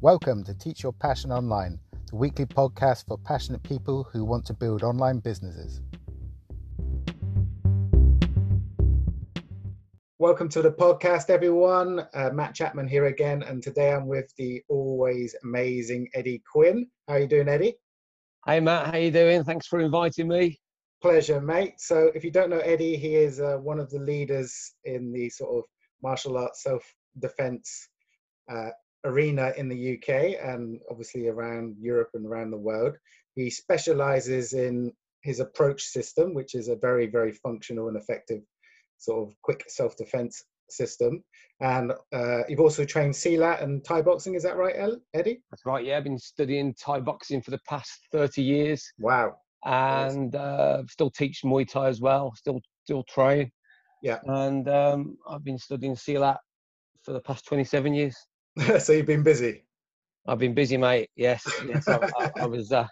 Welcome to Teach Your Passion Online, the weekly podcast for passionate people who want to build online businesses. Welcome to the podcast, everyone. Uh, Matt Chapman here again, and today I'm with the always amazing Eddie Quinn. How are you doing, Eddie? Hey Matt, how you doing? Thanks for inviting me. Pleasure, mate. So, if you don't know Eddie, he is uh, one of the leaders in the sort of martial arts self-defense uh, arena in the UK and obviously around Europe and around the world. He specializes in his approach system, which is a very, very functional and effective sort of quick self defense system. And uh, you've also trained Silat and Thai boxing, is that right, Eddie? That's right, yeah. I've been studying Thai boxing for the past 30 years. Wow. And uh, still teach Muay Thai as well, still still train. Yeah. And um, I've been studying Silat for the past 27 years. so you've been busy. I've been busy, mate. Yes, yes. I, I, I was. Uh,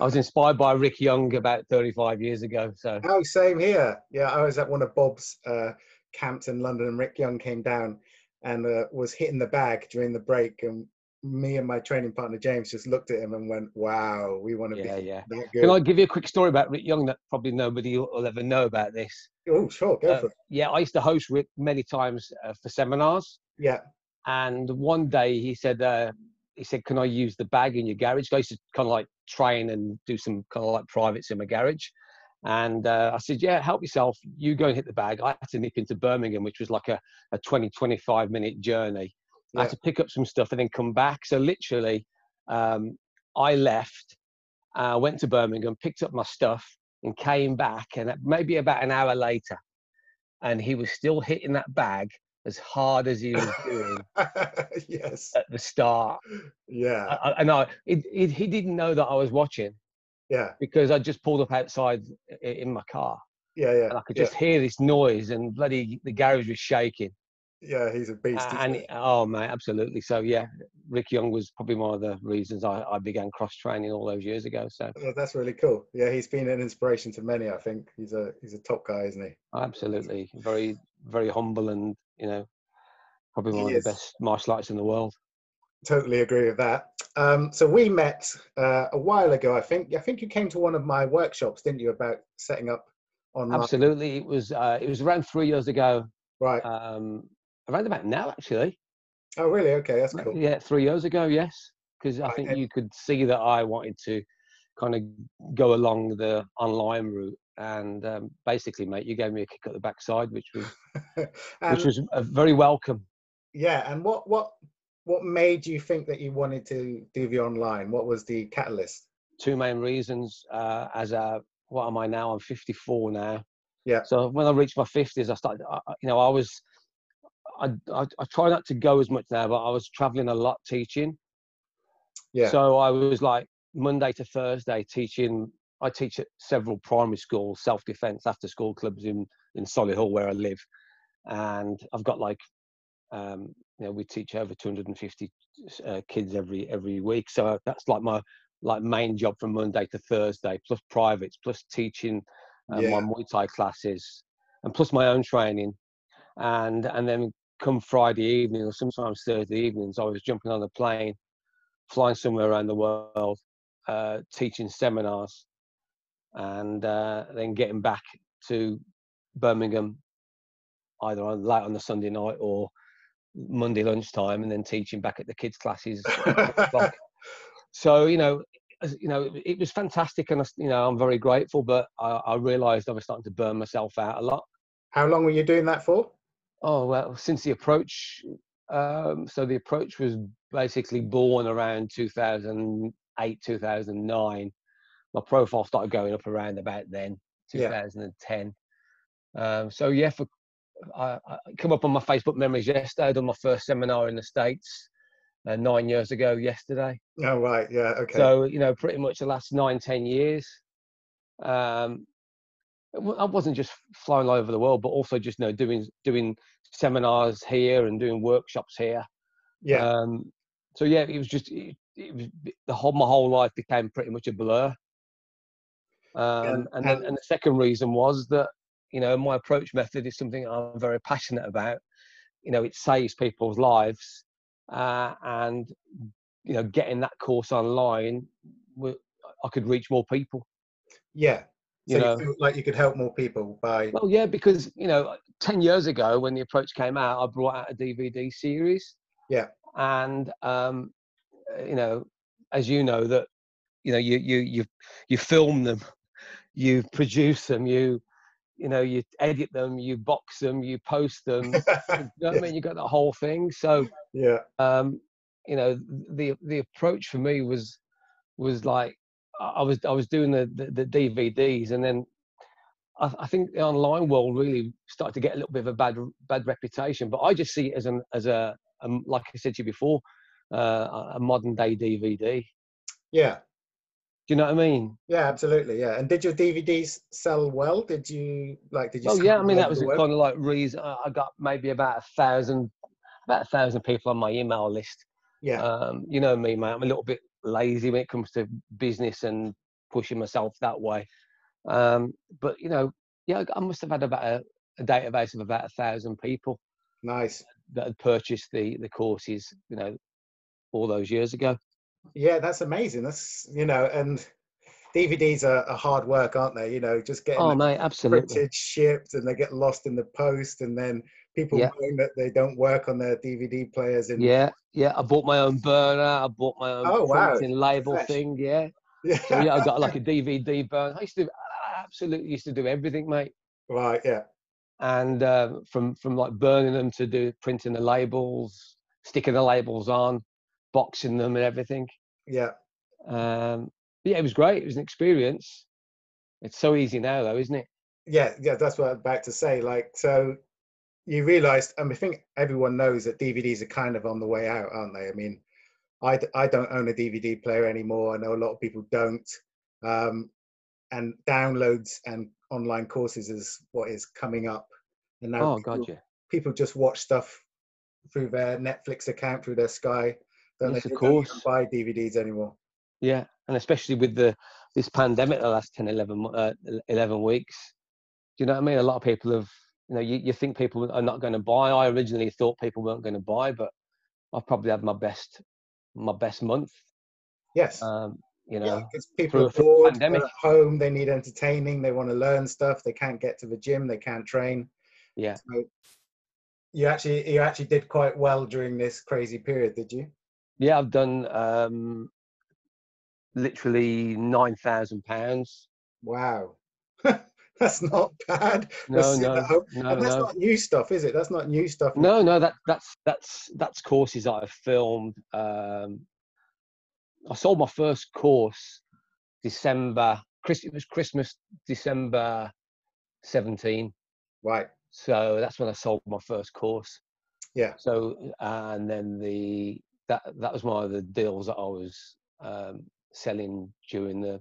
I was inspired by Rick Young about 35 years ago. So. Oh, same here. Yeah, I was at one of Bob's uh, camps in London, and Rick Young came down and uh, was hitting the bag during the break, and me and my training partner James just looked at him and went, "Wow, we want to yeah, be yeah. that good." Can I give you a quick story about Rick Young that probably nobody will ever know about this? Oh, sure, go uh, for it. Yeah, I used to host Rick many times uh, for seminars. Yeah. And one day he said, uh, he said, "Can I use the bag in your garage?" I used to kind of like train and do some kind of like privates in my garage. And uh, I said, "Yeah, help yourself. You go and hit the bag." I had to nip into Birmingham, which was like a, a 20, 25 minute journey. Yeah. I had to pick up some stuff and then come back. So literally, um, I left, uh, went to Birmingham, picked up my stuff, and came back. And maybe about an hour later, and he was still hitting that bag as hard as he was doing yes. at the start. Yeah. I, I know it, it, he didn't know that i was watching yeah. because i just pulled up outside in my car yeah yeah and i could yeah. just hear this noise and bloody the garage was shaking. Yeah he's a beast and oh man absolutely. So yeah rick young was probably one of the reasons i, I began cross training all those years ago so oh, that's really cool. Yeah he's been an inspiration to many i think. He's a he's a top guy isn't he? Absolutely. Very very humble and you know probably one he of is. the best martial arts in the world. Totally agree with that. Um, so we met uh, a while ago i think i think you came to one of my workshops didn't you about setting up online? Absolutely it was uh, it was around three years ago right. um, around about now actually. Oh really? Okay that's cool. yeah three years ago yes because i think you could see that i wanted to kind of go along the online route and um, basically mate you gave me a kick at the backside which was which was very welcome. Yeah and what what what made you think that you wanted to do the online? What was the catalyst? Two main reasons uh, as a what am i now? I'm 54 now. Yeah. So when i reached my 50s i started I, you know i was I, I, I try not to go as much now, but I was traveling a lot teaching. Yeah. So I was like Monday to Thursday teaching. I teach at several primary schools, self-defense after school clubs in in Solihull where I live, and I've got like, um, you know, we teach over 250 uh, kids every every week. So that's like my like main job from Monday to Thursday, plus privates, plus teaching uh, yeah. my Muay Thai classes, and plus my own training, and and then come Friday evening or sometimes Thursday evenings, I was jumping on a plane, flying somewhere around the world, uh, teaching seminars, and uh, then getting back to Birmingham either on, late on the Sunday night or Monday lunchtime, and then teaching back at the kids' classes. so you know, you know, it was fantastic, and you know, I'm very grateful. But I, I realised I was starting to burn myself out a lot. How long were you doing that for? Oh well, since the approach. Um, so the approach was basically born around 2008, 2009. My profile started going up around about then, 2010. Yeah. Um, so yeah, for I, I, come up on my Facebook memories yesterday. I done my first seminar in the States uh, nine years ago yesterday. Oh right, yeah, okay. So you know, pretty much the last nine, ten years. Um, I wasn't just flying all over the world, but also just you know doing doing seminars here and doing workshops here. Yeah. Um, so yeah, it was just it, was the whole my whole life became pretty much a blur. Um, and, and, and the second reason was that you know my approach method is something I'm very passionate about. You know, it saves people's lives, uh, and you know, getting that course online, I could reach more people. Yeah. So you, know, you like you could help more people by. Well, yeah, because you know, ten years ago when the approach came out, I brought out a DVD series. Yeah. And um, you know, as you know, that you know, you you you you film them, you produce them, you you know, you edit them, you box them, you post them. you know yeah. I mean? You got the whole thing. So yeah. Um, you know, the the approach for me was was like I was I was doing the the, the DVDs, and then I, think the online world really started to get a little bit of a bad bad reputation. But I just see it as an as a, a like I said to you before, uh, a modern day DVD. Yeah. Do you know what I mean? Yeah, absolutely. Yeah. And did your DVDs sell well? Did you like? Did you? Oh yeah, I mean that was kind of like reason. I got maybe about a thousand, about a thousand people on my email list. Yeah. Um, you know me, mate. I'm a little bit lazy when it comes to business and pushing myself that way. Um, but you know, yeah, I must have had about a, a database of about a thousand people. Nice. That had purchased the the courses, you know, all those years ago. Yeah, that's amazing. That's you know, and DVDs are, are hard work, aren't they? You know, just getting oh mate, absolutely printed, shipped, and they get lost in the post, and then people yeah. that they don't work on their DVD players. And yeah, yeah, I bought my own burner. I bought my own oh, printing wow. label Fresh. thing. Yeah. Yeah. So yeah, I got like a DVD burner. I used to I absolutely used to do everything, mate. Right. Yeah. And uh, from from like burning them to do printing the labels, sticking the labels on, boxing them and everything. Yeah. Um, yeah, it was great. It was an experience. It's so easy now, though, isn't it? Yeah, yeah, that's what I'm about to say. Like, so you realized, I mean, I think everyone knows that DVDs are kind of on the way out, aren't they? I mean, I, I don't own a DVD player anymore. I know a lot of people don't. Um, and downloads and online courses is what is coming up. And now oh, people, gotcha. people just watch stuff through their Netflix account, through their Sky. Don't yes, they, of course. buy DVDs anymore. Yeah, and especially with the this pandemic the last 10, 11, uh, 11 weeks. Do you know what I mean? A lot of people have, you know, you, you think people are not going to buy. I originally thought people weren't going to buy, but I've probably had my best my best month. Yes. Um, you know, because yeah, people are bored, pandemic. at home, they need entertaining, they want to learn stuff, they can't get to the gym, they can't train. Yeah. So you actually you actually did quite well during this crazy period, did you? Yeah, I've done um, literally nine thousand pounds. Wow, that's not bad. No, no, no, and that's no. not new stuff, is it? That's not new stuff. No, no, that that's that's that's courses that I've filmed. Um, I sold my first course December. Chris, it was Christmas, December seventeen. Right. So that's when I sold my first course. Yeah. So and then the that that was one of the deals that I was um, selling during the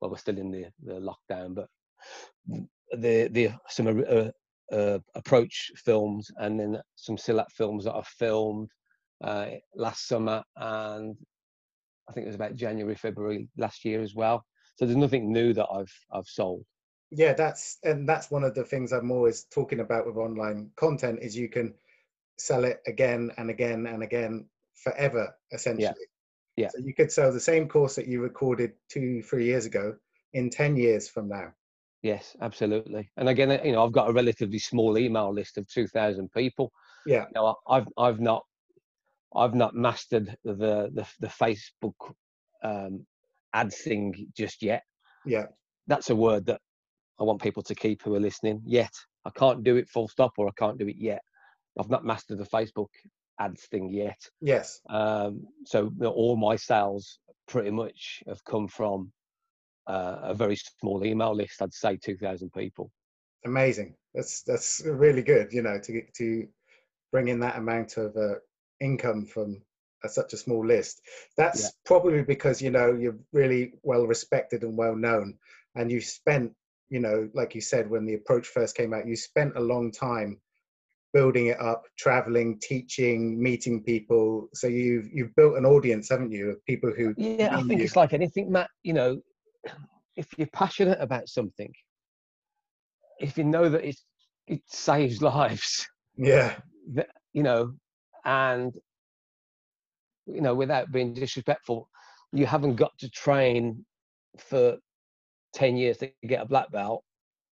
well, we're still in the, the lockdown, but the the some uh, uh, approach films and then some Silat films that I filmed uh, last summer and I think it was about January, February last year as well. So there's nothing new that I've I've sold. Yeah, that's and that's one of the things I'm always talking about with online content is you can sell it again and again and again forever essentially. Yeah. Yeah. So you could sell the same course that you recorded two, three years ago in 10 years from now. Yes, absolutely. And again, you know, I've got a relatively small email list of 2,000 people. Yeah. You know, I've, I've not, I've not mastered the, the, the Facebook um, ad thing just yet. Yeah. That's a word that I want people to keep who are listening. Yet I can't do it full stop, or I can't do it yet. I've not mastered the Facebook ads thing yet. Yes. Um, so you know, all my sales pretty much have come from uh, a very small email list. I'd say two thousand people. Amazing. That's that's really good. You know, to to bring in that amount of uh, income from a, such a small list. That's yeah. probably because you know you're really well respected and well known, and you spent you know like you said when the approach first came out, you spent a long time building it up, traveling, teaching, meeting people. So you've you've built an audience, haven't you, of people who? Yeah, I think you. it's like anything, Matt. You know, if you're passionate about something, if you know that it it saves lives. Yeah. You know, and you know, without being disrespectful, you haven't got to train for 10 years to get a black belt.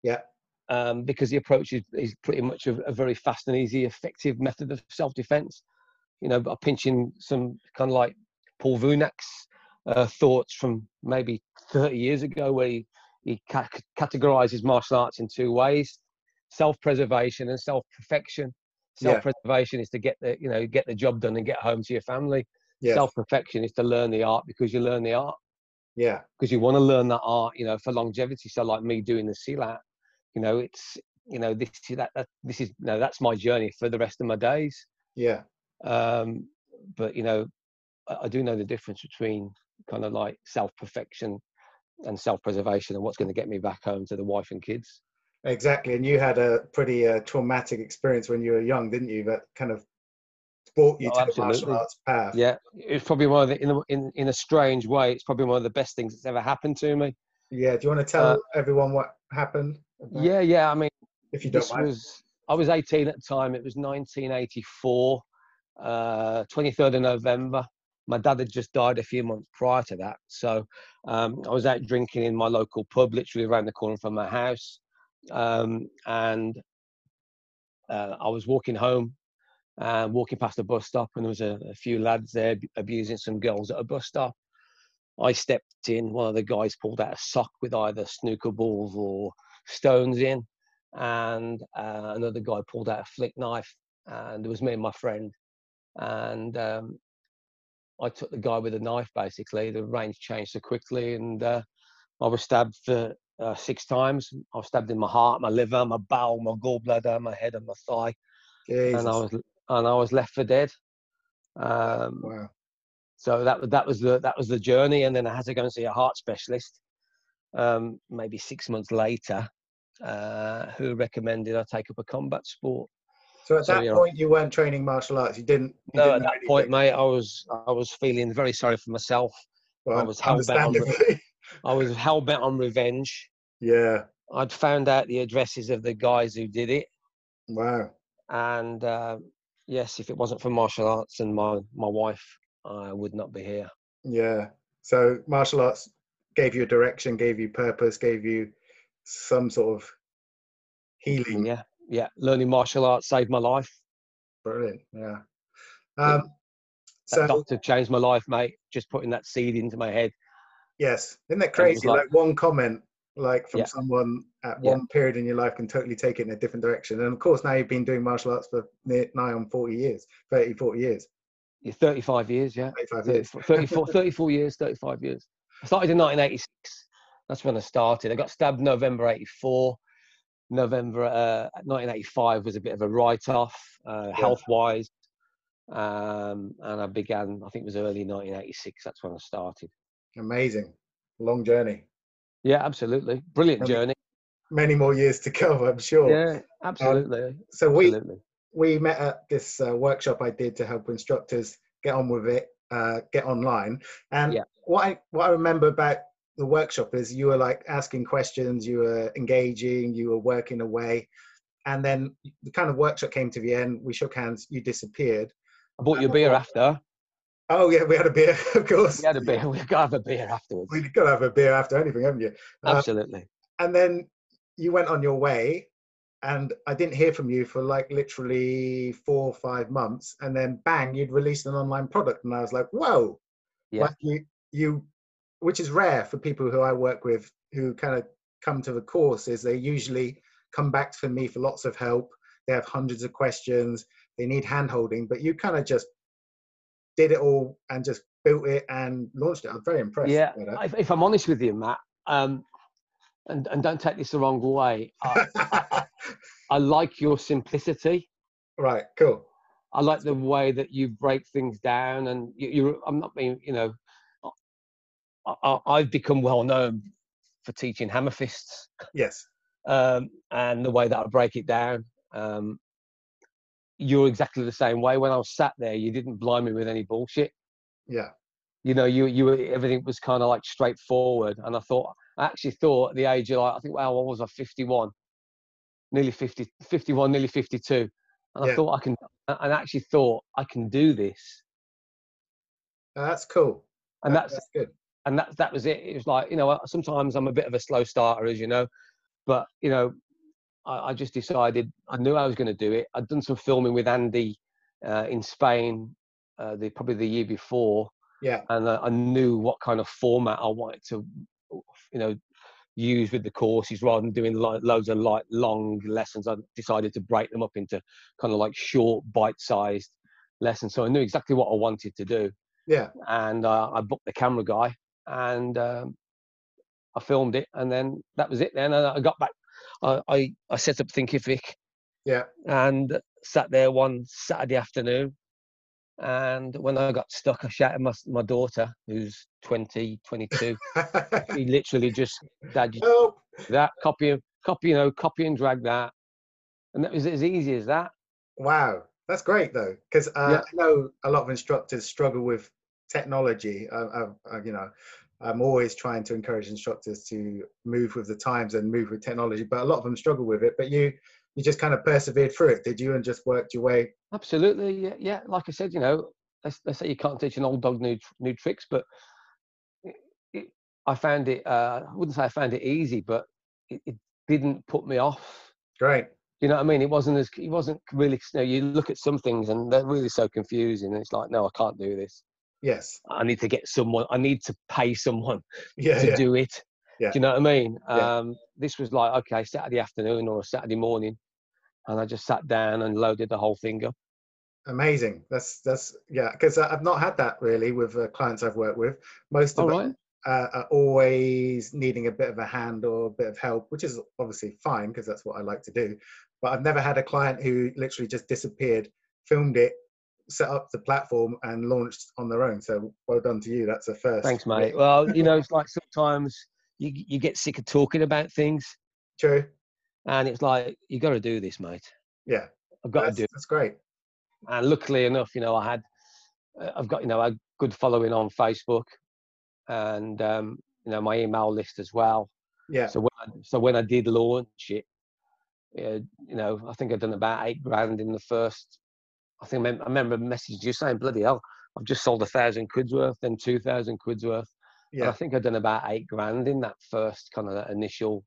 Yeah. Um, because the approach is, is pretty much a, a, very fast and easy, effective method of self defense. You know, by pinching some kind of like Paul Vunak's uh, thoughts from maybe 30 years ago, where he, he ca- categorizes martial arts in two ways self preservation and self perfection. Self preservation yeah. is to get the you know get the job done and get home to your family. Yes. Self perfection is to learn the art because you learn the art. Yeah. Because you want to learn that art, you know, for longevity. So like me doing the Silat, you know, it's you know this that, that this is you know that's my journey for the rest of my days. Yeah. Um, but you know, I, I do know the difference between kind of like self perfection and self preservation and what's going to get me back home to the wife and kids. Exactly, and you had a pretty uh, traumatic experience when you were young, didn't you? That kind of brought you oh, to absolutely. the martial arts path. Yeah, it's probably one of the in, a, in in a strange way. It's probably one of the best things that's ever happened to me. Yeah, do you want to tell uh, everyone what happened? Yeah, yeah. I mean, if you don't mind. Was, I was 18 at the time. It was 1984, uh, 23rd of November. My dad had just died a few months prior to that, so um, I was out drinking in my local pub, literally around the corner from my house um, and uh, I was walking home, uh, walking past a bus stop, and there was a, a, few lads there abusing some girls at a bus stop. I stepped in. One of the guys pulled out a sock with either snooker balls or stones in, and uh, another guy pulled out a flick knife. And it was me and my friend, and um, I took the guy with the knife. Basically, the range changed so quickly, and uh, I was stabbed for uh, six times. I was stabbed in my heart, my liver, my bowel, my gallbladder, my head, and my thigh, Jesus. and I was and I was left for dead. Um, wow. So that that was the that was the journey, and then I had to go and see a heart specialist. Um, maybe six months later, uh, who recommended I take up a combat sport. So at so, that you point, you weren't training martial arts. You didn't. You no, didn't at that anything. point, mate, I was I was feeling very sorry for myself. Well, I was hell bent on, I was hell bent on revenge. Yeah. I'd found out the addresses of the guys who did it. Wow. And uh, yes, if it wasn't for martial arts and my my wife, I would not be here. Yeah. So martial arts gave you a direction, gave you purpose, gave you some sort of healing. Yeah. Yeah. Learning martial arts saved my life. Brilliant. Yeah. Um, that so doctor changed my life, mate. Just putting that seed into my head Yes, isn't that crazy? Like, like, one comment, like from yeah. someone at one yeah. period in your life, can totally take it in a different direction. And of course, now you've been doing martial arts for near, nigh on 40 years, 30, 40 years. Yeah, 35 years, yeah. 35 years. 34, 34 years, 35 years. I started in 1986. That's when I started. I got stabbed November 84. November uh, 1985 was a bit of a write-off, uh, health-wise. Um, and I began, I think it was early 1986. That's when I started. Amazing. Long journey. Yeah, absolutely. Brilliant journey. Many more years to go, I'm sure. Yeah, absolutely. Um, so we absolutely. We met at this uh, workshop I did to help instructors get on with it, uh, get online. And yeah. what I what I remember about the workshop is you were like asking questions, you were engaging, you were working away, and then the kind of workshop came to the end. We shook hands. You disappeared. I bought you a beer after. Oh yeah, we had a beer, of course. We had a beer. We've got to have a beer afterwards. We've got to have a beer after anything, haven't you? Uh, Absolutely. And then you went on your way, and I didn't hear from you for like literally four or five months, and then bang, you'd released an online product, and I was like, whoa, yeah. Like you, you, which is rare for people who I work with who kind of come to the course, is they usually come back to me for lots of help. They have hundreds of questions. They need hand holding, but you kind of just did it all and just built it and launched it. I'm very impressed. Yeah, if, if, I'm honest with you, Matt, um, and, and don't take this the wrong way, I, I like your simplicity. Right, cool. I like the way that you break things down, and you, you're. I'm not being, you know, I, I've become well known for teaching hammer fists. Yes. Um, and the way that I break it down. Um, you're exactly the same way. When I was sat there, you didn't blind me with any bullshit. Yeah. You know, you you were, everything was kind of like straightforward, and I thought I actually thought at the age of like I think wow, what was I 51, nearly 50, 51, nearly 52, and yeah. I thought I can, and actually thought I can do this Uh, that's cool. and That- that's that's good. and that that was it. It was like you know sometimes I'm a bit of a slow starter, as you know, but you know I, I just decided I knew I was going to do it. I'd done some filming with Andy uh, in Spain, uh, the probably the year before, Yeah. and I, I knew what kind of format I wanted to you know use with the courses rather than doing like loads of like long lessons. I decided to break them up into kind of like short, bite-sized lessons. So I knew exactly what I wanted to do Yeah. and uh, I booked the camera guy and um, I filmed it, and then that was it. Then and I got back. I I, I set up Thinkific Yeah. and sat there one Saturday afternoon. And when I got stuck, I shouted my my daughter, who's 20, 22. She literally just, Dad, you oh, that copy, copy, you know, copy and drag that, and that was as easy as that. wow. That's great though, because uh, Yeah. I know a lot of instructors struggle with technology. I, you know, I'm always trying to encourage instructors to move with the times and move with technology, but a lot of them struggle with it. But you, you just kind of persevered through it, did you, and just worked your way? Absolutely, yeah, yeah. Like I said, you know, let's, let's say you can't teach an old dog new new tricks, but it, it, I found it. Uh, I wouldn't say I found it easy, but it, it didn't put me off. Great. You know what I mean? It wasn't as it wasn't really. You, know, you look at some things and they're really so confusing, and it's like, no, I can't do this. Yes. I need to get someone. I need to pay someone Yeah. to yeah. do it. Yeah. Do you know what I mean? Yeah. Um, this was like okay, Saturday afternoon or a Saturday morning, and I just sat down and loaded the whole thing up. Amazing. That's that's yeah. Because I've not had that really with uh, clients I've worked with. Most of All them right. uh, are always needing a bit of a hand or a bit of help, which is obviously fine because that's what I like to do. But I've never had a client who literally just disappeared, filmed it, set up the platform, and launched on their own. So well done to you. That's a first. Thanks, mate. Well, you know, it's like sometimes you you get sick of talking about things, True. And it's like you got to do this, mate. Yeah. I've got That's, to do. It. that's great. And luckily enough, you know, I had, uh, I've got you know a good following on Facebook, and um, you know my email list as well. Yeah. So when I, so when I did launch it, uh, you know, I think I'd done about eight grand in the first. I think I mem- I remember messaging you saying, "Bloody hell, I've just sold a thousand quid's worth, then two thousand quid's worth." Yeah. And I think I'd done about eight grand in that first kind of initial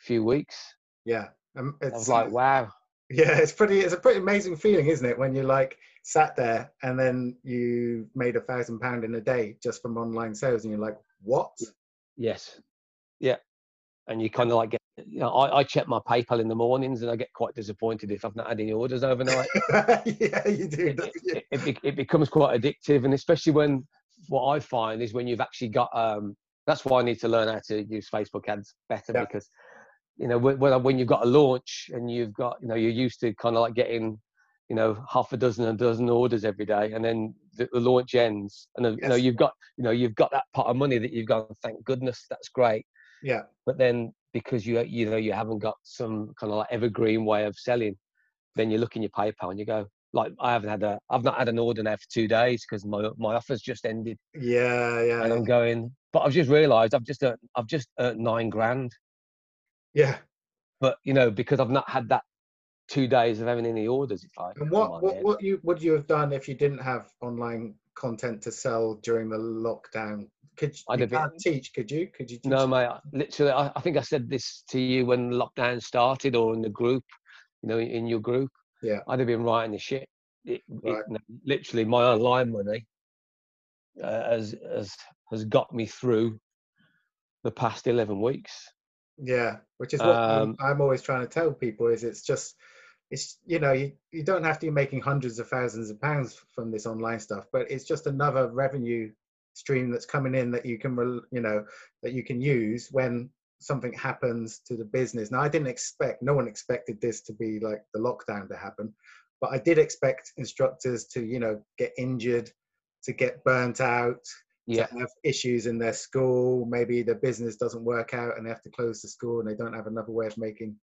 few weeks. Yeah. Um, I it's, was like, wow. Yeah, it's pretty. It's a pretty amazing feeling, isn't it? When you like sat there and then you made a thousand pound in a day just from online sales, and you're like, "What?" Yes. Yeah. And you kind of like get, you know, I, I check my PayPal in the mornings and I get quite disappointed if I've not had any orders overnight. yeah, you do. it, you? it, it, it becomes quite addictive. And especially when what I find is when you've actually got, um, that's why I need to learn how to use Facebook ads better Yeah. because, you know, when, when you've got a launch and you've got, you know, you're used to kind of like getting, you know, half a dozen, and a dozen orders every day, and then the, the launch ends, and then, you know, you've got, you know, you've got that pot of money that you've gone, thank goodness, that's great. Yeah, But then because you, you know, you haven't got some kind of like evergreen way of selling, then you look in your PayPal and you go, like, I haven't had a, I've not had an order now for two days because my my offer's just ended, yeah, yeah, and I'm going, but I've just realised I've just earned, I've just earned nine grand, yeah. but you know, because I've not had that two days of having any orders, it's like, And what what what you would you have done if you didn't have online content to sell during the lockdown? Could you, I'd you can't teach? Could you? Could you? No, mate. Literally, I, I think I said this to you when lockdown started, or in the group, you know, in your group. Yeah. I'd have been writing the shit. It, it, Right. no, literally, my online money uh, has has has got me through the past eleven weeks. Yeah, which is what I'm- Um, I'm always trying to tell people is it's just it's you know you, you don't have to be making hundreds of thousands of pounds from this online stuff, but it's just another revenue stream that's coming in that you can you know that you can use when something happens to the business. Now I didn't expect no one expected this to be like the lockdown to happen, but I did expect instructors to you know get injured, to get burnt out, Yeah, have issues in their school. Maybe the business doesn't work out and they have to close the school and they don't have another way of making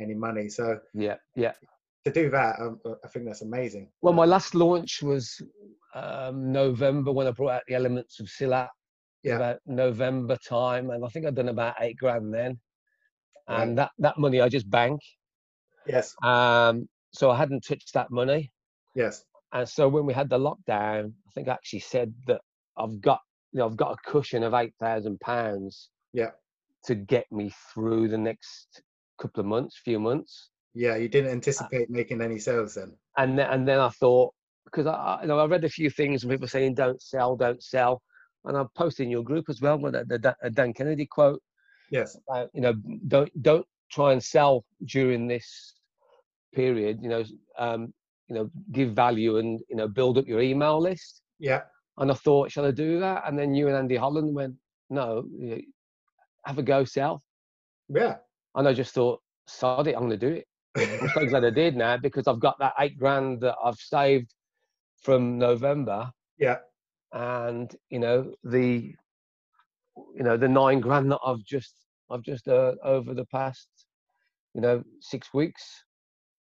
any money. So yeah, yeah. to do that, um, I think that's amazing. Well, my last launch was um, November when I brought out the elements of Silat. Yeah. About November time, and I think I'd done about eight grand then. Right. And that that money I just bank. Yes, Um, so I hadn't touched that money. yes, And so when we had the lockdown, I think I actually said that I've got you know I've got a cushion of eight thousand pounds. Yeah. To get me through the next couple of months, few months. Yeah, you didn't anticipate making any sales then. And then, and then I thought because I, I you know I read a few things and people saying don't sell, don't sell, and I posted in your group as well with the, the Dan Kennedy quote. Yes. Uh, you know, don't don't try and sell during this period. You know, um, you know, give value and you know build up your email list. Yeah. And I thought, shall I do that? And then you and Andy Holland went, no, have a go, sell. Yeah. And I just thought, sod it, I'm going to do it. I'm so glad I did now because I've got that eight grand that I've saved from November. Yeah. And you know the, you know the nine grand that I've just I've just uh, over the past, you know, six weeks.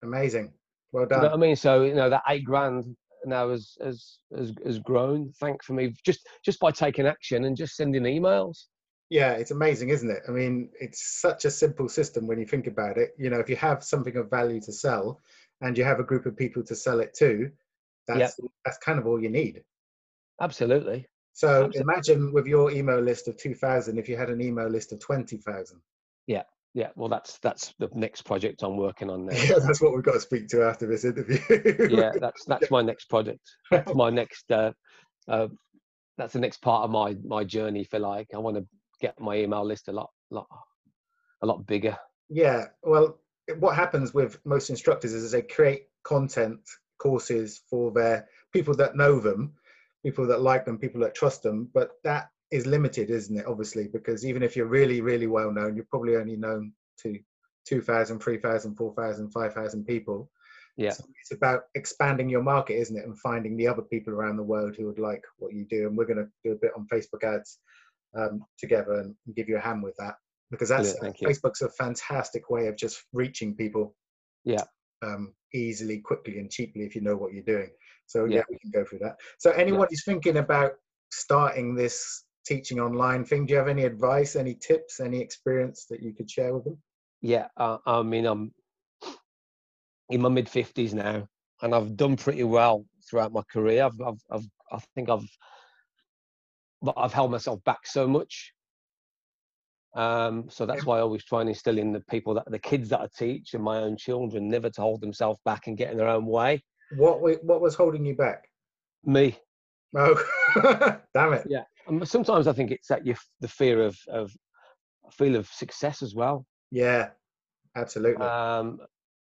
Amazing. Well done. You know I mean, so you know that eight grand now has has has, has grown. Thank for me just just by taking action and just sending emails. Yeah, it's amazing, isn't it? I mean, it's such a simple system when you think about it. You know, if you have something of value to sell, and you have a group of people to sell it to, that's yep. that's kind of all you need. Absolutely. So Absolutely. imagine with your email list of two thousand, if you had an email list of twenty thousand. Yeah, yeah. Well, that's that's the next project I'm working on now. Yeah, that's what we've got to speak to after this interview. yeah, that's that's my next project. That's my next. Uh, uh, that's the next part of my my journey. If you like, I want to get my email list a lot, lot, a lot bigger. Yeah. Well, what happens with most instructors is they create content courses for their people that know them, people that like them, people that trust them. But that is limited, isn't it? Obviously, because even if you're really, really well known, you're probably only known to 2,000, 3,000, 4,000, 5,000 people. Yeah. So it's about expanding your market, isn't it? And finding the other people around the world who would like what you do. And we're going to do a bit on Facebook ads um, together and give you a hand with that because that's yeah, Facebook's a fantastic way of just reaching people. Yeah. Um, easily, quickly, and cheaply if you know what you're doing. So yeah, yeah we can go through that. So anyone yeah. who's thinking about starting this teaching online thing, do you have any advice, any tips, any experience that you could share with them? Yeah, uh, I mean, I'm in my mid fifties now, and I've done pretty well throughout my career. I've, I've, I've I think I've but I've held myself back so much. Um, so that's why I always try and instill in the people that the kids that I teach and my own children never to hold themselves back and get in their own way. What what was holding you back? Me. Oh, damn it! Yeah. And sometimes I think it's that you the fear of of feel of success as well. Yeah, absolutely. Um,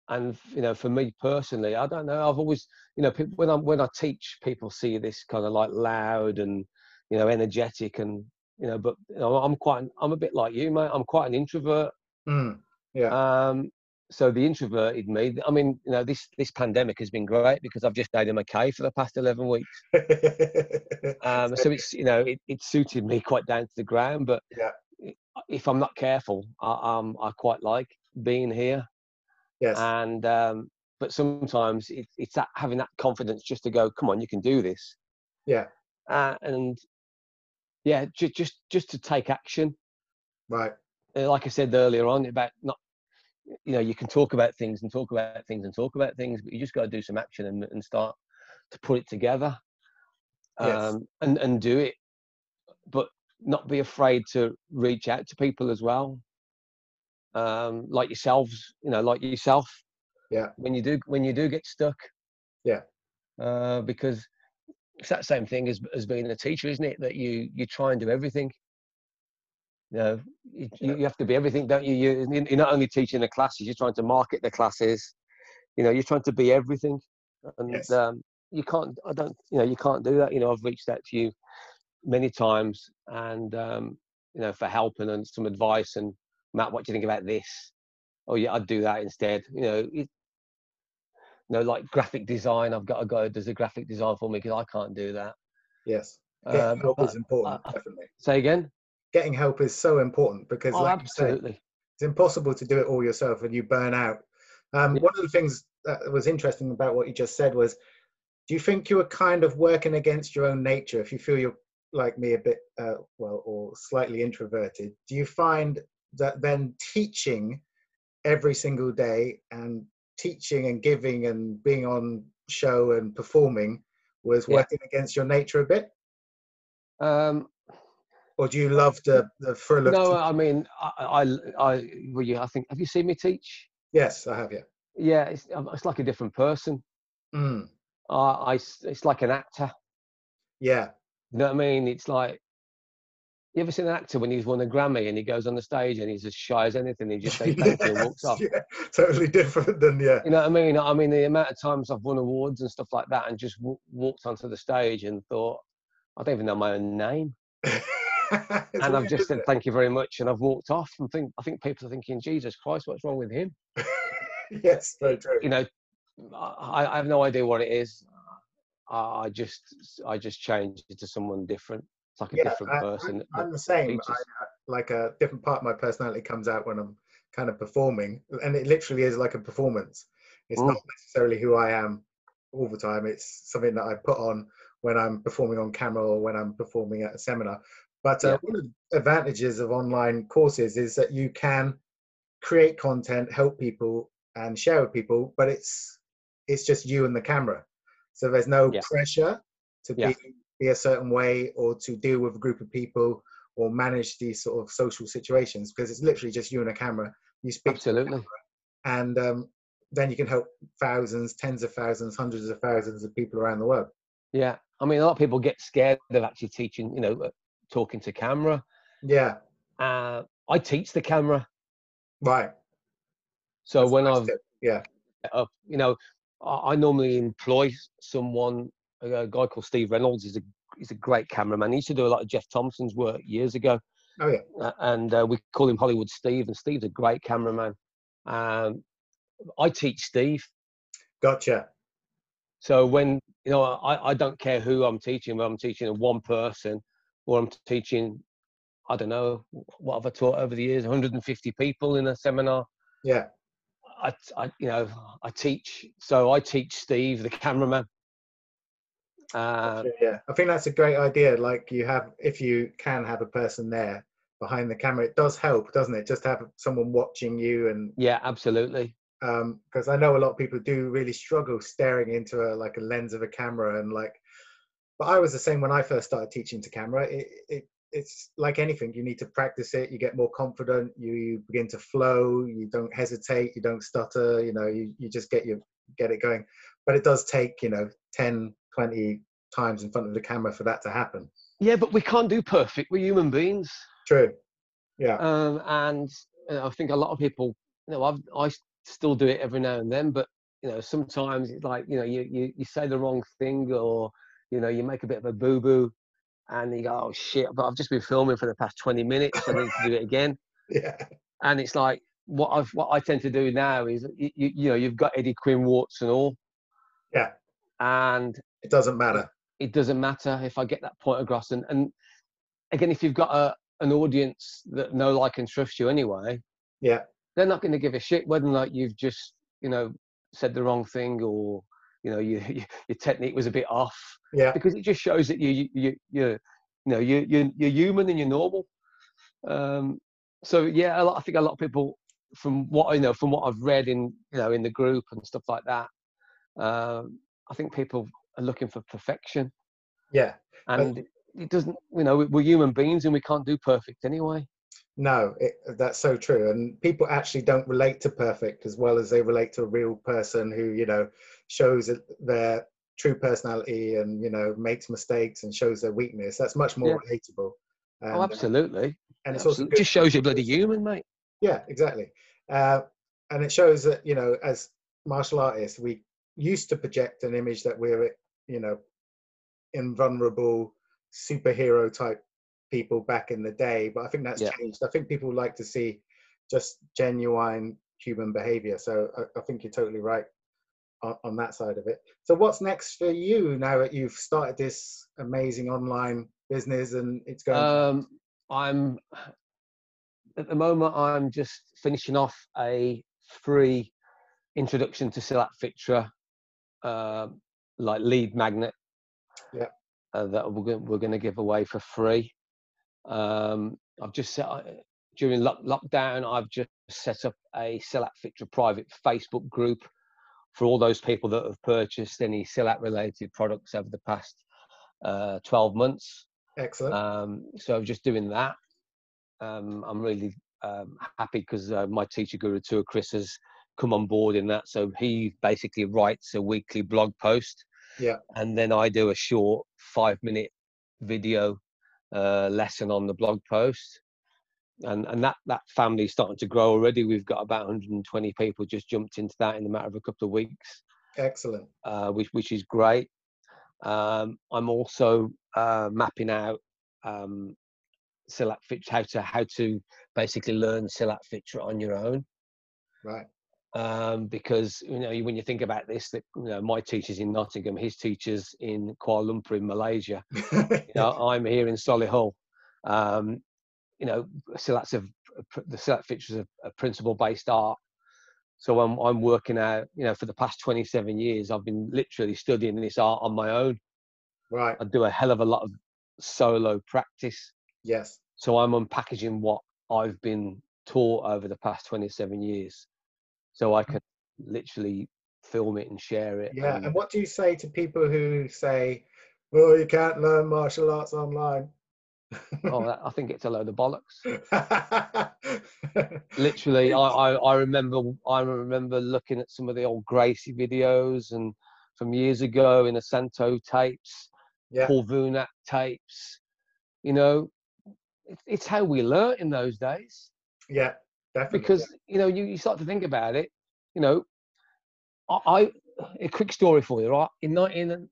and you know, for me personally, I don't know. I've always, you know, when I when I teach, people see this kind of like loud and you know, energetic and you know, but you know, I'm quite, I'm a bit like you, mate. I'm quite an introvert. Mm, yeah. Um, so the introverted me, I mean, you know, this this pandemic has been great because I've just stayed in my cave for the past eleven weeks. um, so it's you know, it, it suited me quite down to the ground. But yeah. if I'm not careful, I, um, I quite like being here. Yes. And um, but sometimes it, it's that having that confidence just to go, come on, you can do this. Yeah. Uh, and yeah, just just just to take action. Right. Uh, like I said earlier on about not, you know, you can talk about things and talk about things and talk about things, but you just got to do some action and, and start to put it together, um, yes. and and do it, but not be afraid to reach out to people as well, um, like yourselves, you know, like yourself. Yeah. When you do when you do get stuck. Yeah. Uh, because it's that same thing as as being a teacher, isn't it? That you you try and do everything. You know, you, you have to be everything, don't you? you? You're not only teaching the classes, you're trying to market the classes. You know, you're trying to be everything, and yes. um, you can't. I don't. You know, you can't do that. You know, I've reached out to you many times, and um, you know, for help and, and some advice. And Matt, what do you think about this? Oh yeah, I'd do that instead. You know, it, you know, like graphic design. I've got a guy who does a graphic design for me because I can't do that. Yes, getting um, help is important. Uh, definitely. Say again. Getting help is so important because, oh, like absolutely. It's impossible to do it all yourself, and you burn out. Um, yeah. One of the things that was interesting about what you just said was, do you think you were kind of working against your own nature? If you feel you're like me, a bit uh, well, or slightly introverted, do you find that then teaching every single day and teaching and giving and being on show and performing was working yeah. against your nature a bit? Um, or do you love the the thrill of? no, I mean, I, I, I, well, yeah, I think. Have you seen me teach? yes, I have. Yeah. Yeah, it's, um, it's like a different person. Mm, I, I it's like an actor. yeah. You know what I mean? It's like. You ever seen an actor when he's won a Grammy and he goes on the stage and he's as shy as anything? He just says thank you and walks off. yeah, totally different than yeah. You know what I mean? I mean, the amount of times I've won awards and stuff like that, and just w- walked onto the stage and thought, I don't even know my own name, and I've just said thank you very much, and I've walked off. And think, I think people are thinking, Jesus Christ, what's wrong with him? yes, very true. You know, I, I have no idea what it is. I, I just, I just changed it to someone different. It's like a Yeah, different I, person. I'm, I'm the same. I, I- like a different part of my personality comes out when I'm kind of performing, and it literally is like a performance. It's Mm. not necessarily who I am all the time. It's something that I put on when I'm performing on camera or when I'm performing at a seminar. But uh, Yeah. one of the advantages of online courses is that you can create content, help people, and share with people, but it's it's just you and the camera. So there's no Yeah. pressure to Yeah. be be a certain way or to deal with a group of people or manage these sort of social situations because it's literally just you and a camera. You speak Absolutely. and um, then you can help thousands, tens of thousands, hundreds of thousands of people around the world. Yeah. I mean, a lot of people get scared of actually teaching. You know, talking to camera. Yeah, Uh, I teach the camera, right. so That's when nice I've tip. yeah, up. You know, I, I normally employ someone. A, a guy called Steve Reynolds. He's a he's a great cameraman. He used to do a lot of Geoff Thompson's work years ago, oh yeah, uh, and uh, we call him Hollywood Steve. And Steve's a great cameraman. Um, I teach Steve, gotcha. so when you know, I, I don't care who I'm teaching. Whether I'm teaching one person or I'm teaching, I don't know, what have I taught over the years? 150 people in a seminar. Yeah, I, I, you know, I teach. So I teach Steve, the cameraman. Uh, yeah. I think that's a great idea. Like you have, if you can have a person there behind the camera, it does help, doesn't it? Just have someone watching you and yeah, absolutely. because I know a lot of people do really struggle staring into a like a lens of a camera and like. But I was the same when I first started teaching to camera. It, it it's like anything. You need to practice it. You get more confident. You, you begin to flow. You don't hesitate. You don't stutter. You know, you, you just get your get it going. But it does take you know 10, 20 times in front of the camera for that to happen. Yeah, but we can't do perfect. We're human beings, True. Yeah. um, and you know, I think a lot of people, you know, I've, I still do it every now and then, but you know, sometimes it's like you know, you you, you say the wrong thing, or you know, you make a bit of a boo boo, and you go, oh shit! But I've just been filming for the past twenty minutes. I need to do it again. yeah. And it's like what I've what I tend to do now is you, you, you know, you've got Eddie Quinn warts and all, Yeah. and It doesn't matter. it doesn't matter if I get that point across. And, and again, if you've got a, an audience that know, like, and trust you anyway, Yeah. they're not going to give a shit whether or not you've just, you know, said the wrong thing or, you know, you, you, your technique was a bit off Yeah. because it just shows that you, you, you, you, you know, you, you, you're human and you're normal. Um, so yeah, a lot, I think a lot of people, from what I know, from what I've read in, you know, in the group and stuff like that, um, I think people are looking for perfection Yeah. And it doesn't you know we- we're human beings and we can't do perfect anyway No, it, that's so true. And people actually don't relate to perfect as well as they relate to a real person who, you know, shows their true personality and, you know, makes mistakes and shows their weakness. That's much more relatable. And, oh absolutely and it's also good. just shows you're bloody human mate Yeah, exactly. Uh, and it shows that, you know, as martial artists, we used to project an image that we're, you know, invulnerable superhero type people back in the day. But I think that's Yeah. changed. I think people like to see just genuine human behavior. So I, I think you're totally right on, on that side of it. So what's next for you now that you've started this amazing online business and it's going? um i'm at the moment i'm just finishing off a free introduction to silat fitra um like lead magnet Yeah. uh, that we're going, we're going to give away for free um i've just set I- during lock, lockdown i've just set up a silat fitra private facebook group for all those people that have purchased any silat related products over the past uh, 12 months Excellent. Um, so just doing that, um, I'm really um, happy because uh, my teacher guru tour, Chris, has come on board in that. So he basically writes a weekly blog post. Yeah. And then I do a short five minute video uh, lesson on the blog post. And, and that, that family's starting to grow already. We've got about 120 people just jumped into that in the matter of a couple of weeks. Excellent. Uh, which, which is great. Um, I'm also uh, mapping out um, Silat Fitra, how to how to basically learn Silat Fitra on your own. Right. Um, because you know when you think about this, that you know my teachers in Nottingham, his teachers in Kuala Lumpur in Malaysia. you know, I'm here in Solihull. Um, you know, Silat's a the Fitra is a, a principle-based art. So I'm I'm working out. You know, for the past 27 years, I've been literally studying this art on my own. Right. I do a hell of a lot of solo practice. Yes. So I'm unpackaging what I've been taught over the past 27 years. So I can literally film it and share it. Yeah. And, and what do you say to people who say, well, you can't learn martial arts online? Oh, I think it's a load of bollocks. Literally, I, I, I, remember I remember looking at some of the old Gracie videos and from years ago Inosanto tapes, yeah. Paul Vunak tapes. You know, it's, it's how we learn in those days. Yeah, definitely. Because you know, you, you start to think about it. You know, I, I a quick story for you, right? In in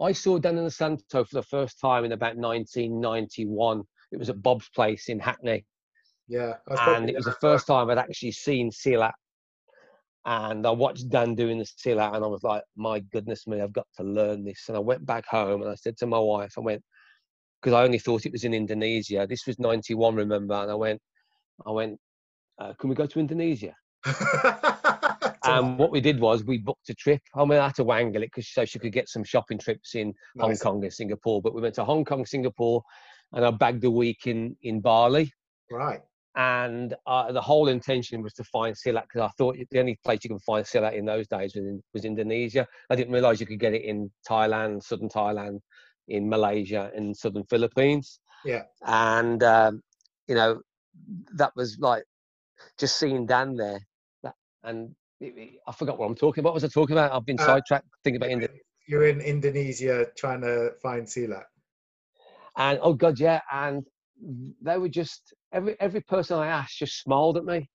I saw Dan Inosanto for the first time in about 1991. It was at Bob's place in Hackney. Yeah, and it was the first time I'd actually seen Silat. And I watched Dan doing the Silat, and I was like, "My goodness me, I've got to learn this." And I went back home and I said to my wife, "I went, because I only thought it was in Indonesia. This was 91, remember? And I went, I went, uh, can we go to Indonesia? and what we did was we booked a trip. I mean, I had to wangle it because so she could get some shopping trips in nice. Hong Kong and Singapore. But we went to Hong Kong, Singapore, and I bagged a week in in Bali. Right. And uh, the whole intention was to find Silat because I thought the only place you can find Silat in those days was, in, was Indonesia. I didn't realize you could get it in Thailand, southern Thailand, in Malaysia and southern Philippines. Yeah. And um, you know, that was like just seeing Dan there. That, and I forgot what I'm talking about. What was I talking about? I've been uh, sidetracked thinking about Indonesia. You're in Indonesia trying to find Silat. And oh god, yeah. And they were just every every person I asked just smiled at me.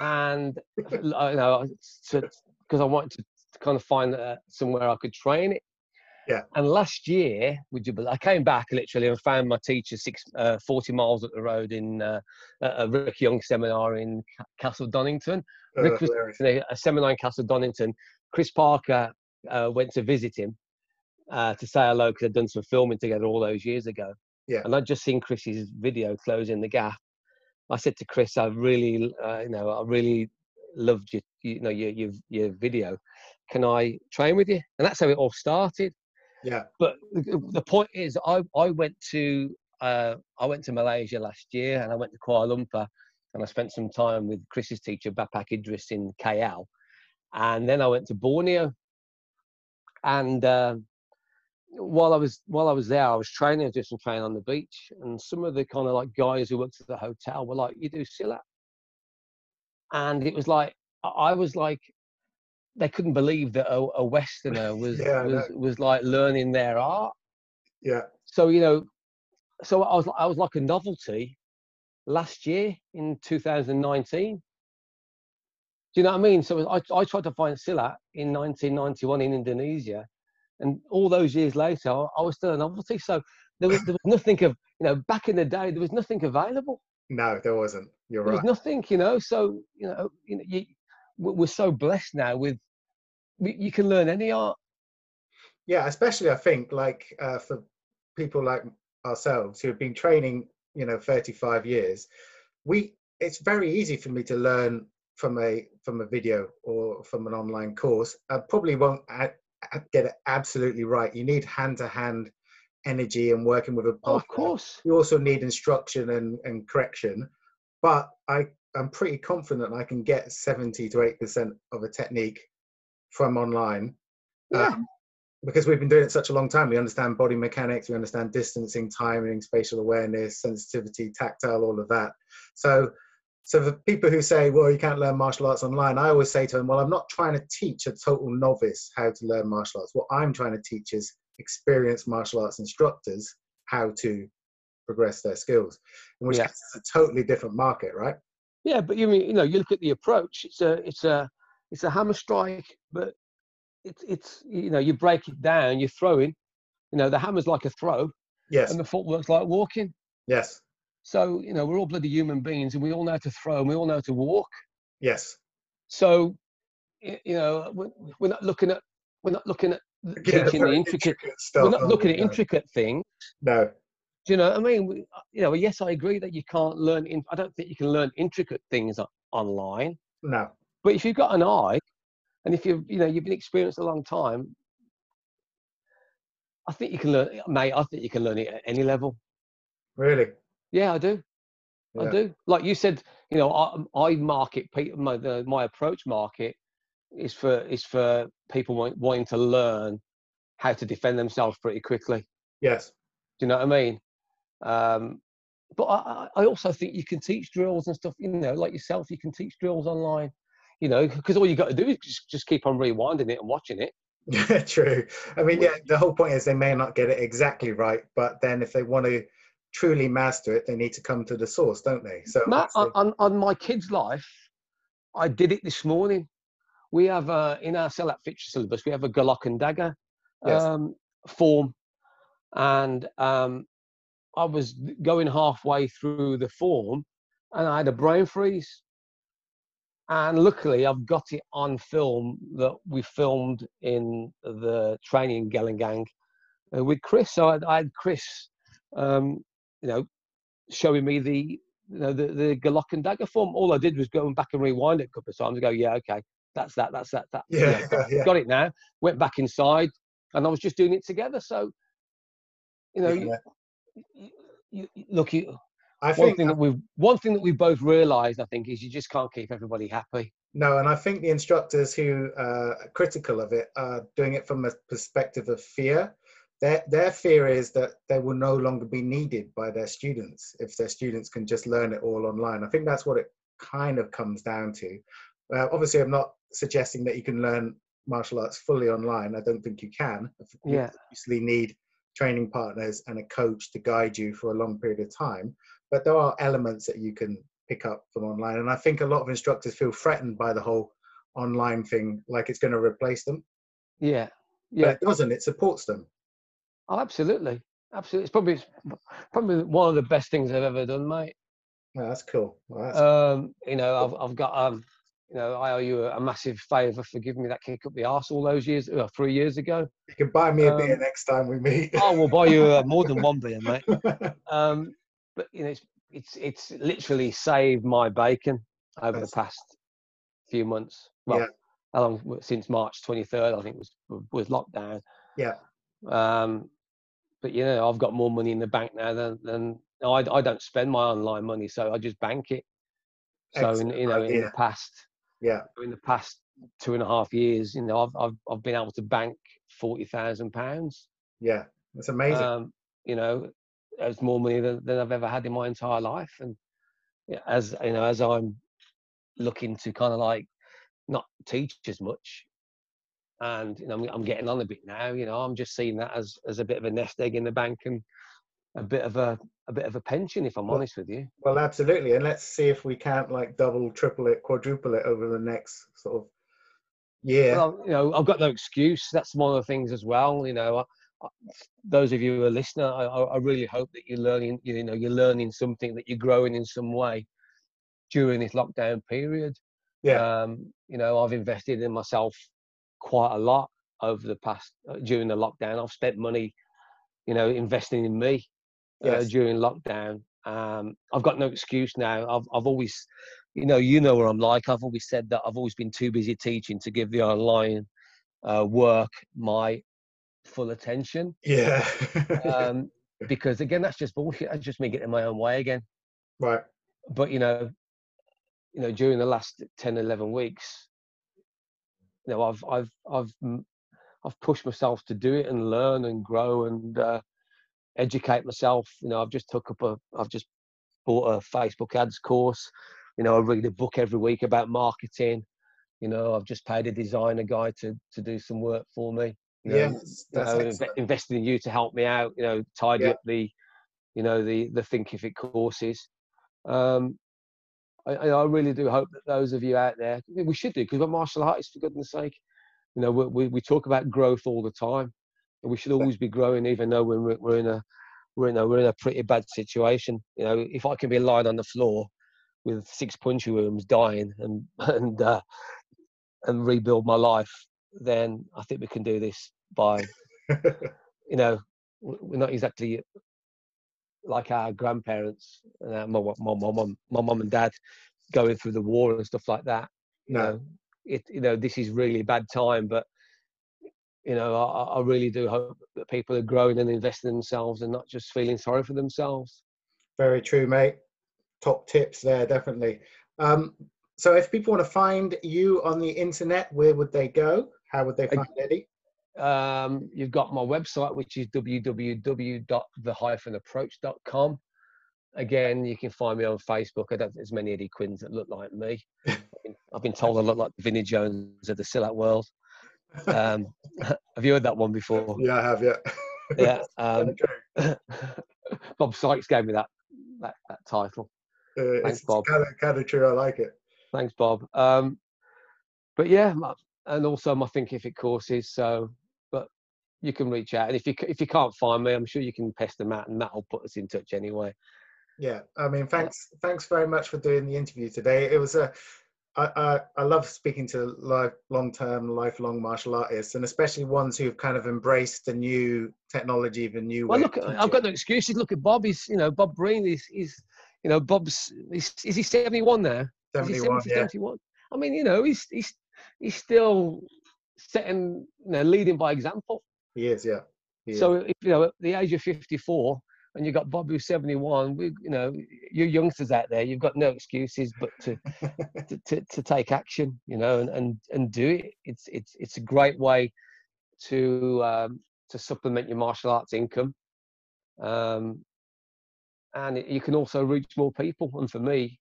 and you know, because I wanted to kind of find uh, somewhere I could train it. Yeah. And last year, would you I came back literally and found my teacher six, uh, 40 miles up the road in uh, a Rick Young seminar in Castle Donington. Uh, Rick was a, a, seminar in Castle Donington. Chris Parker uh, went to visit him uh, to say hello because they'd done some filming together all those years ago. Yeah. And I'd just seen Chris's video closing the gap. I said to Chris, I really, uh, you know, I really loved your, you know, your, your, your video. Can I train with you? And that's how it all started. Yeah. But the point is, I I went to uh, I went to Malaysia last year, and I went to Kuala Lumpur, and I spent some time with Chris's teacher Bapak Idris in KL, and then I went to Borneo, and uh, while I was while I was there, I was training, just some training on the beach, and some of the kind of like guys who worked at the hotel were like, "You do Silat," and it was like I was like they couldn't believe that a, a Westerner was yeah, was was like learning their art. Yeah. So you know, so I was I was like a novelty last year in 2019. Do you know what I mean? So I I tried to find Silat in 1991 in Indonesia, and all those years later, I, was still a novelty. So there was there was nothing of you know back in the day there was nothing available. No, there wasn't. You're there right. was nothing, you know. So you know, you know, you, we're so blessed now with you can learn any art. Yeah, especially I think like uh, for people like ourselves who have been training, you know, 35 years, we it's very easy for me to learn from a from a video or from an online course. I probably won't add, get it absolutely right. You need hand to hand energy and working with a partner. Oh, of course. You also need instruction and, and correction. But I, I'm pretty confident I can get 70 to 8% of a technique from online. Yeah. Um, because we've been doing it such a long time, we understand body mechanics, we understand distancing, timing, spatial awareness, sensitivity, tactile, all of that. So, so for people who say, "Well, you can't learn martial arts online," I always say to them, "Well, I'm not trying to teach a total novice how to learn martial arts. What I'm trying to teach is experienced martial arts instructors how to progress their skills." In which Yeah. case, it's a totally different market, right? Yeah, but you mean you know you look at the approach. It's a it's a it's a hammer strike, but it's it's you know you break it down. You're throwing. You know the hammer's like a throw, Yes. and the footwork's like walking. Yes. So you know we're all bloody human beings, and we all know how to throw, and we all know how to walk. Yes. So you know we're, we're not looking at we're not looking at the- Yeah, teaching the very intricate. stuff. We're not looking at No. intricate things. No. Do you know what I mean? We- You know, yes, I agree that you can't learn. In, I don't think you can learn intricate things online. No. But if you've got an eye, and if you've you know you've been experienced a long time, I think you can learn, mate. I think you can learn it at any level. Really. Yeah, I do. I do. Like you said, you know, I, I market people. My the, my approach market is for is for people wanting to learn how to defend themselves pretty quickly. Yes. Do you know what I mean? Um, but I I also think you can teach drills and stuff. You know, like yourself, you can teach drills online. You know, because all you got to do is just, just keep on rewinding it and watching it. Yeah, true. I mean, yeah, the whole point is they may not get it exactly right, but then if they want to truly master it, they need to come to the source, don't they? So Matt, on, on, on my kid's life, I did it this morning. We have uh, in our Silat Fitra syllabus, we have a Golok and Dagger Yes. um, form, and um, I was going halfway through the form, and I had a brain freeze. And luckily, I've got it on film that we filmed in the training gelanggang uh, with Chris. So I, I had Chris, um, you know, showing me the you know the the Golok and Dagger form. All I did was go back and rewind it a couple of times and go, yeah, okay, that's that, that's that, that. you know, yeah, got, yeah, got it now. Went back inside, and I was just doing it together. So, you know, yeah. you, you, you, look, you, I one think thing that we've one thing that we've both realised, I think, is you just can't keep everybody happy. no, and I think the instructors who uh, are critical of it are doing it from a perspective of fear. Their their fear is that they will no longer be needed by their students if their students can just learn it all online. I think that's what it kind of comes down to. Uh, obviously, I'm not suggesting that you can learn martial arts fully online. I don't think you can. You Yeah. obviously need training partners and a coach to guide you for a long period of time. But there are elements that you can pick up from online. And I think a lot of instructors feel threatened by the whole online thing, like it's going to replace them. Yeah, But yeah. it doesn't, it supports them. Oh, absolutely, absolutely. It's probably probably one of the best things I've ever done, mate. Yeah, that's cool. Well, that's, Um, you know, I've I've got um, you know, I owe you a, a massive favour for giving me that kick up the arse all those years, uh, three years ago. you can buy me a beer um, next time we meet. I will buy you uh, more than one beer, mate. Um, but you know, it's it's it's literally saved my bacon over the past few months. Well, Yeah. how long since March 23rd? I think was was lockdown. yeah, Um, but you know, I've got more money in the bank now than than I, I don't spend my online money, so I just bank it. So in, you know, in the past, yeah, in the past two and a half years, you know, I've I've, I've been able to bank forty thousand pounds. yeah. That's amazing. Um, you know, it's more money than, than I've ever had in my entire life, and as you know, as I'm looking to kind of like not teach as much, and you know, I'm, I'm getting on a bit now. You know, I'm just seeing that as as a bit of a nest egg in the bank and a bit of a a bit of a pension, if I'm Well, honest with you. well, absolutely. And let's see if we can't like double, triple it, quadruple it over the next sort of yeah. Well, you know, I've got no excuse. That's one of the things as well. You know, those of you who are listening, I, I really hope that you're learning. You know, you're learning something that you're growing in some way during this lockdown period. yeah, Um, you know, I've invested in myself quite a lot over the past uh, during the lockdown. I've spent money, you know, investing in me uh, during lockdown. Um, I've got no excuse now. I've I've always, you know, you know what I'm like. I've always said that I've always been too busy teaching to give the online uh, work my full attention. yeah. Um, because again, that's just bullshit. That's just me getting my own way again. right. But you know, you know, during the last 10, 11 weeks, you know, I've I've I've I've pushed myself to do it and learn and grow and uh, educate myself. You know, I've just took up a, I've just bought a Facebook ads course. You know, I read a book every week about marketing. You know, I've just paid a designer guy to to do some work for me. Know, that's you know, excellent. invested in you to help me out. You know, tidy Yeah. up the, you know, the the Thinkific courses. Um, I, I really do hope that those of you out there, we should do because we're martial artists for goodness sake. You know, we, we we talk about growth all the time, and we should always be growing, even though we're we're in a we're in a we're in a pretty bad situation. You know, if I can be lying on the floor with six puncture wounds, dying, and and uh, and rebuild my life, then I think we can do this by you know we're not exactly like our grandparents, uh, my, my, my mom, my mom and dad going through the war and stuff like that. You No. know, it, you know, this is really a bad time, but you know, I, I really do hope that people are growing and investing in themselves and not just feeling sorry for themselves. Very true, mate. Top tips there, definitely. Um, so, if people want to find you on the internet, where would they go? How would they find Eddie? Um, you've got my website, which is www.the-approach.com. Again, you can find me on Facebook. I don't think there's many Eddie Quinns that look like me. I've been, told I look like Vinnie Jones of the Silat World. Um, have you heard that one before? Yeah, I have. Yeah. Yeah. Um, Bob Sykes gave me that that, that title. Uh, Thanks, it's Bob. Kind of, kind of true. I like it. Thanks, Bob. Um, but yeah, my- and also my Thinkific courses. So, you can reach out, and if you if you can't find me, I'm sure you can pester Matt, and Matt will put us in touch anyway. Yeah, I mean, thanks, thanks very much for doing the interview today. It was a, I, I, I love speaking to life, long-term, lifelong martial artists, and especially ones who've kind of embraced the new technology, the new. Well, look, I've got no excuses. Look at Bob. He's you know Bob Breen. is, he's you know Bob's. Is he 71 now? Is he 71, 70, yeah. 71? I mean, you know, he's he's he's still setting, you know, leading by example. He is, yeah. He is. So if you know at the age of 54 and you've got Bob who's 71, we, you know, you youngsters out there, you've got no excuses but to to, to, to take action, you know, and, and and do it. It's it's it's a great way to um, to supplement your martial arts income, um, and you can also reach more people. And for me,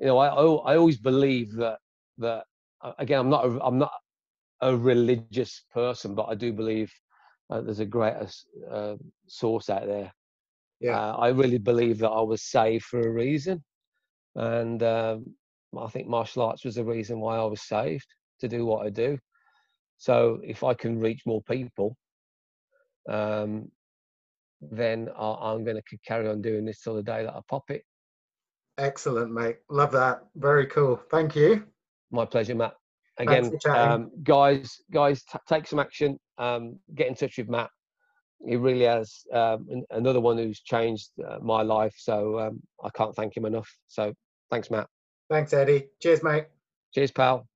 you know, I I always believe that that again, I'm not a, I'm not a religious person, but I do believe uh, there's a greater uh, source out there yeah, uh, I really believe that I was saved for a reason, and um, I think martial arts was the reason why I was saved to do what I do. So if I can reach more people, um, then I, I'm going to carry on doing this till the day that I pop it. excellent, mate. Love that. Very cool. Thank you. My pleasure, Matt. Again, um, guys, guys, t- take some action. Um, get in touch with Matt. He really has um, another one who's changed uh, my life. So um, I can't thank him enough. So thanks, Matt. Thanks, Eddie. Cheers, mate. Cheers, pal.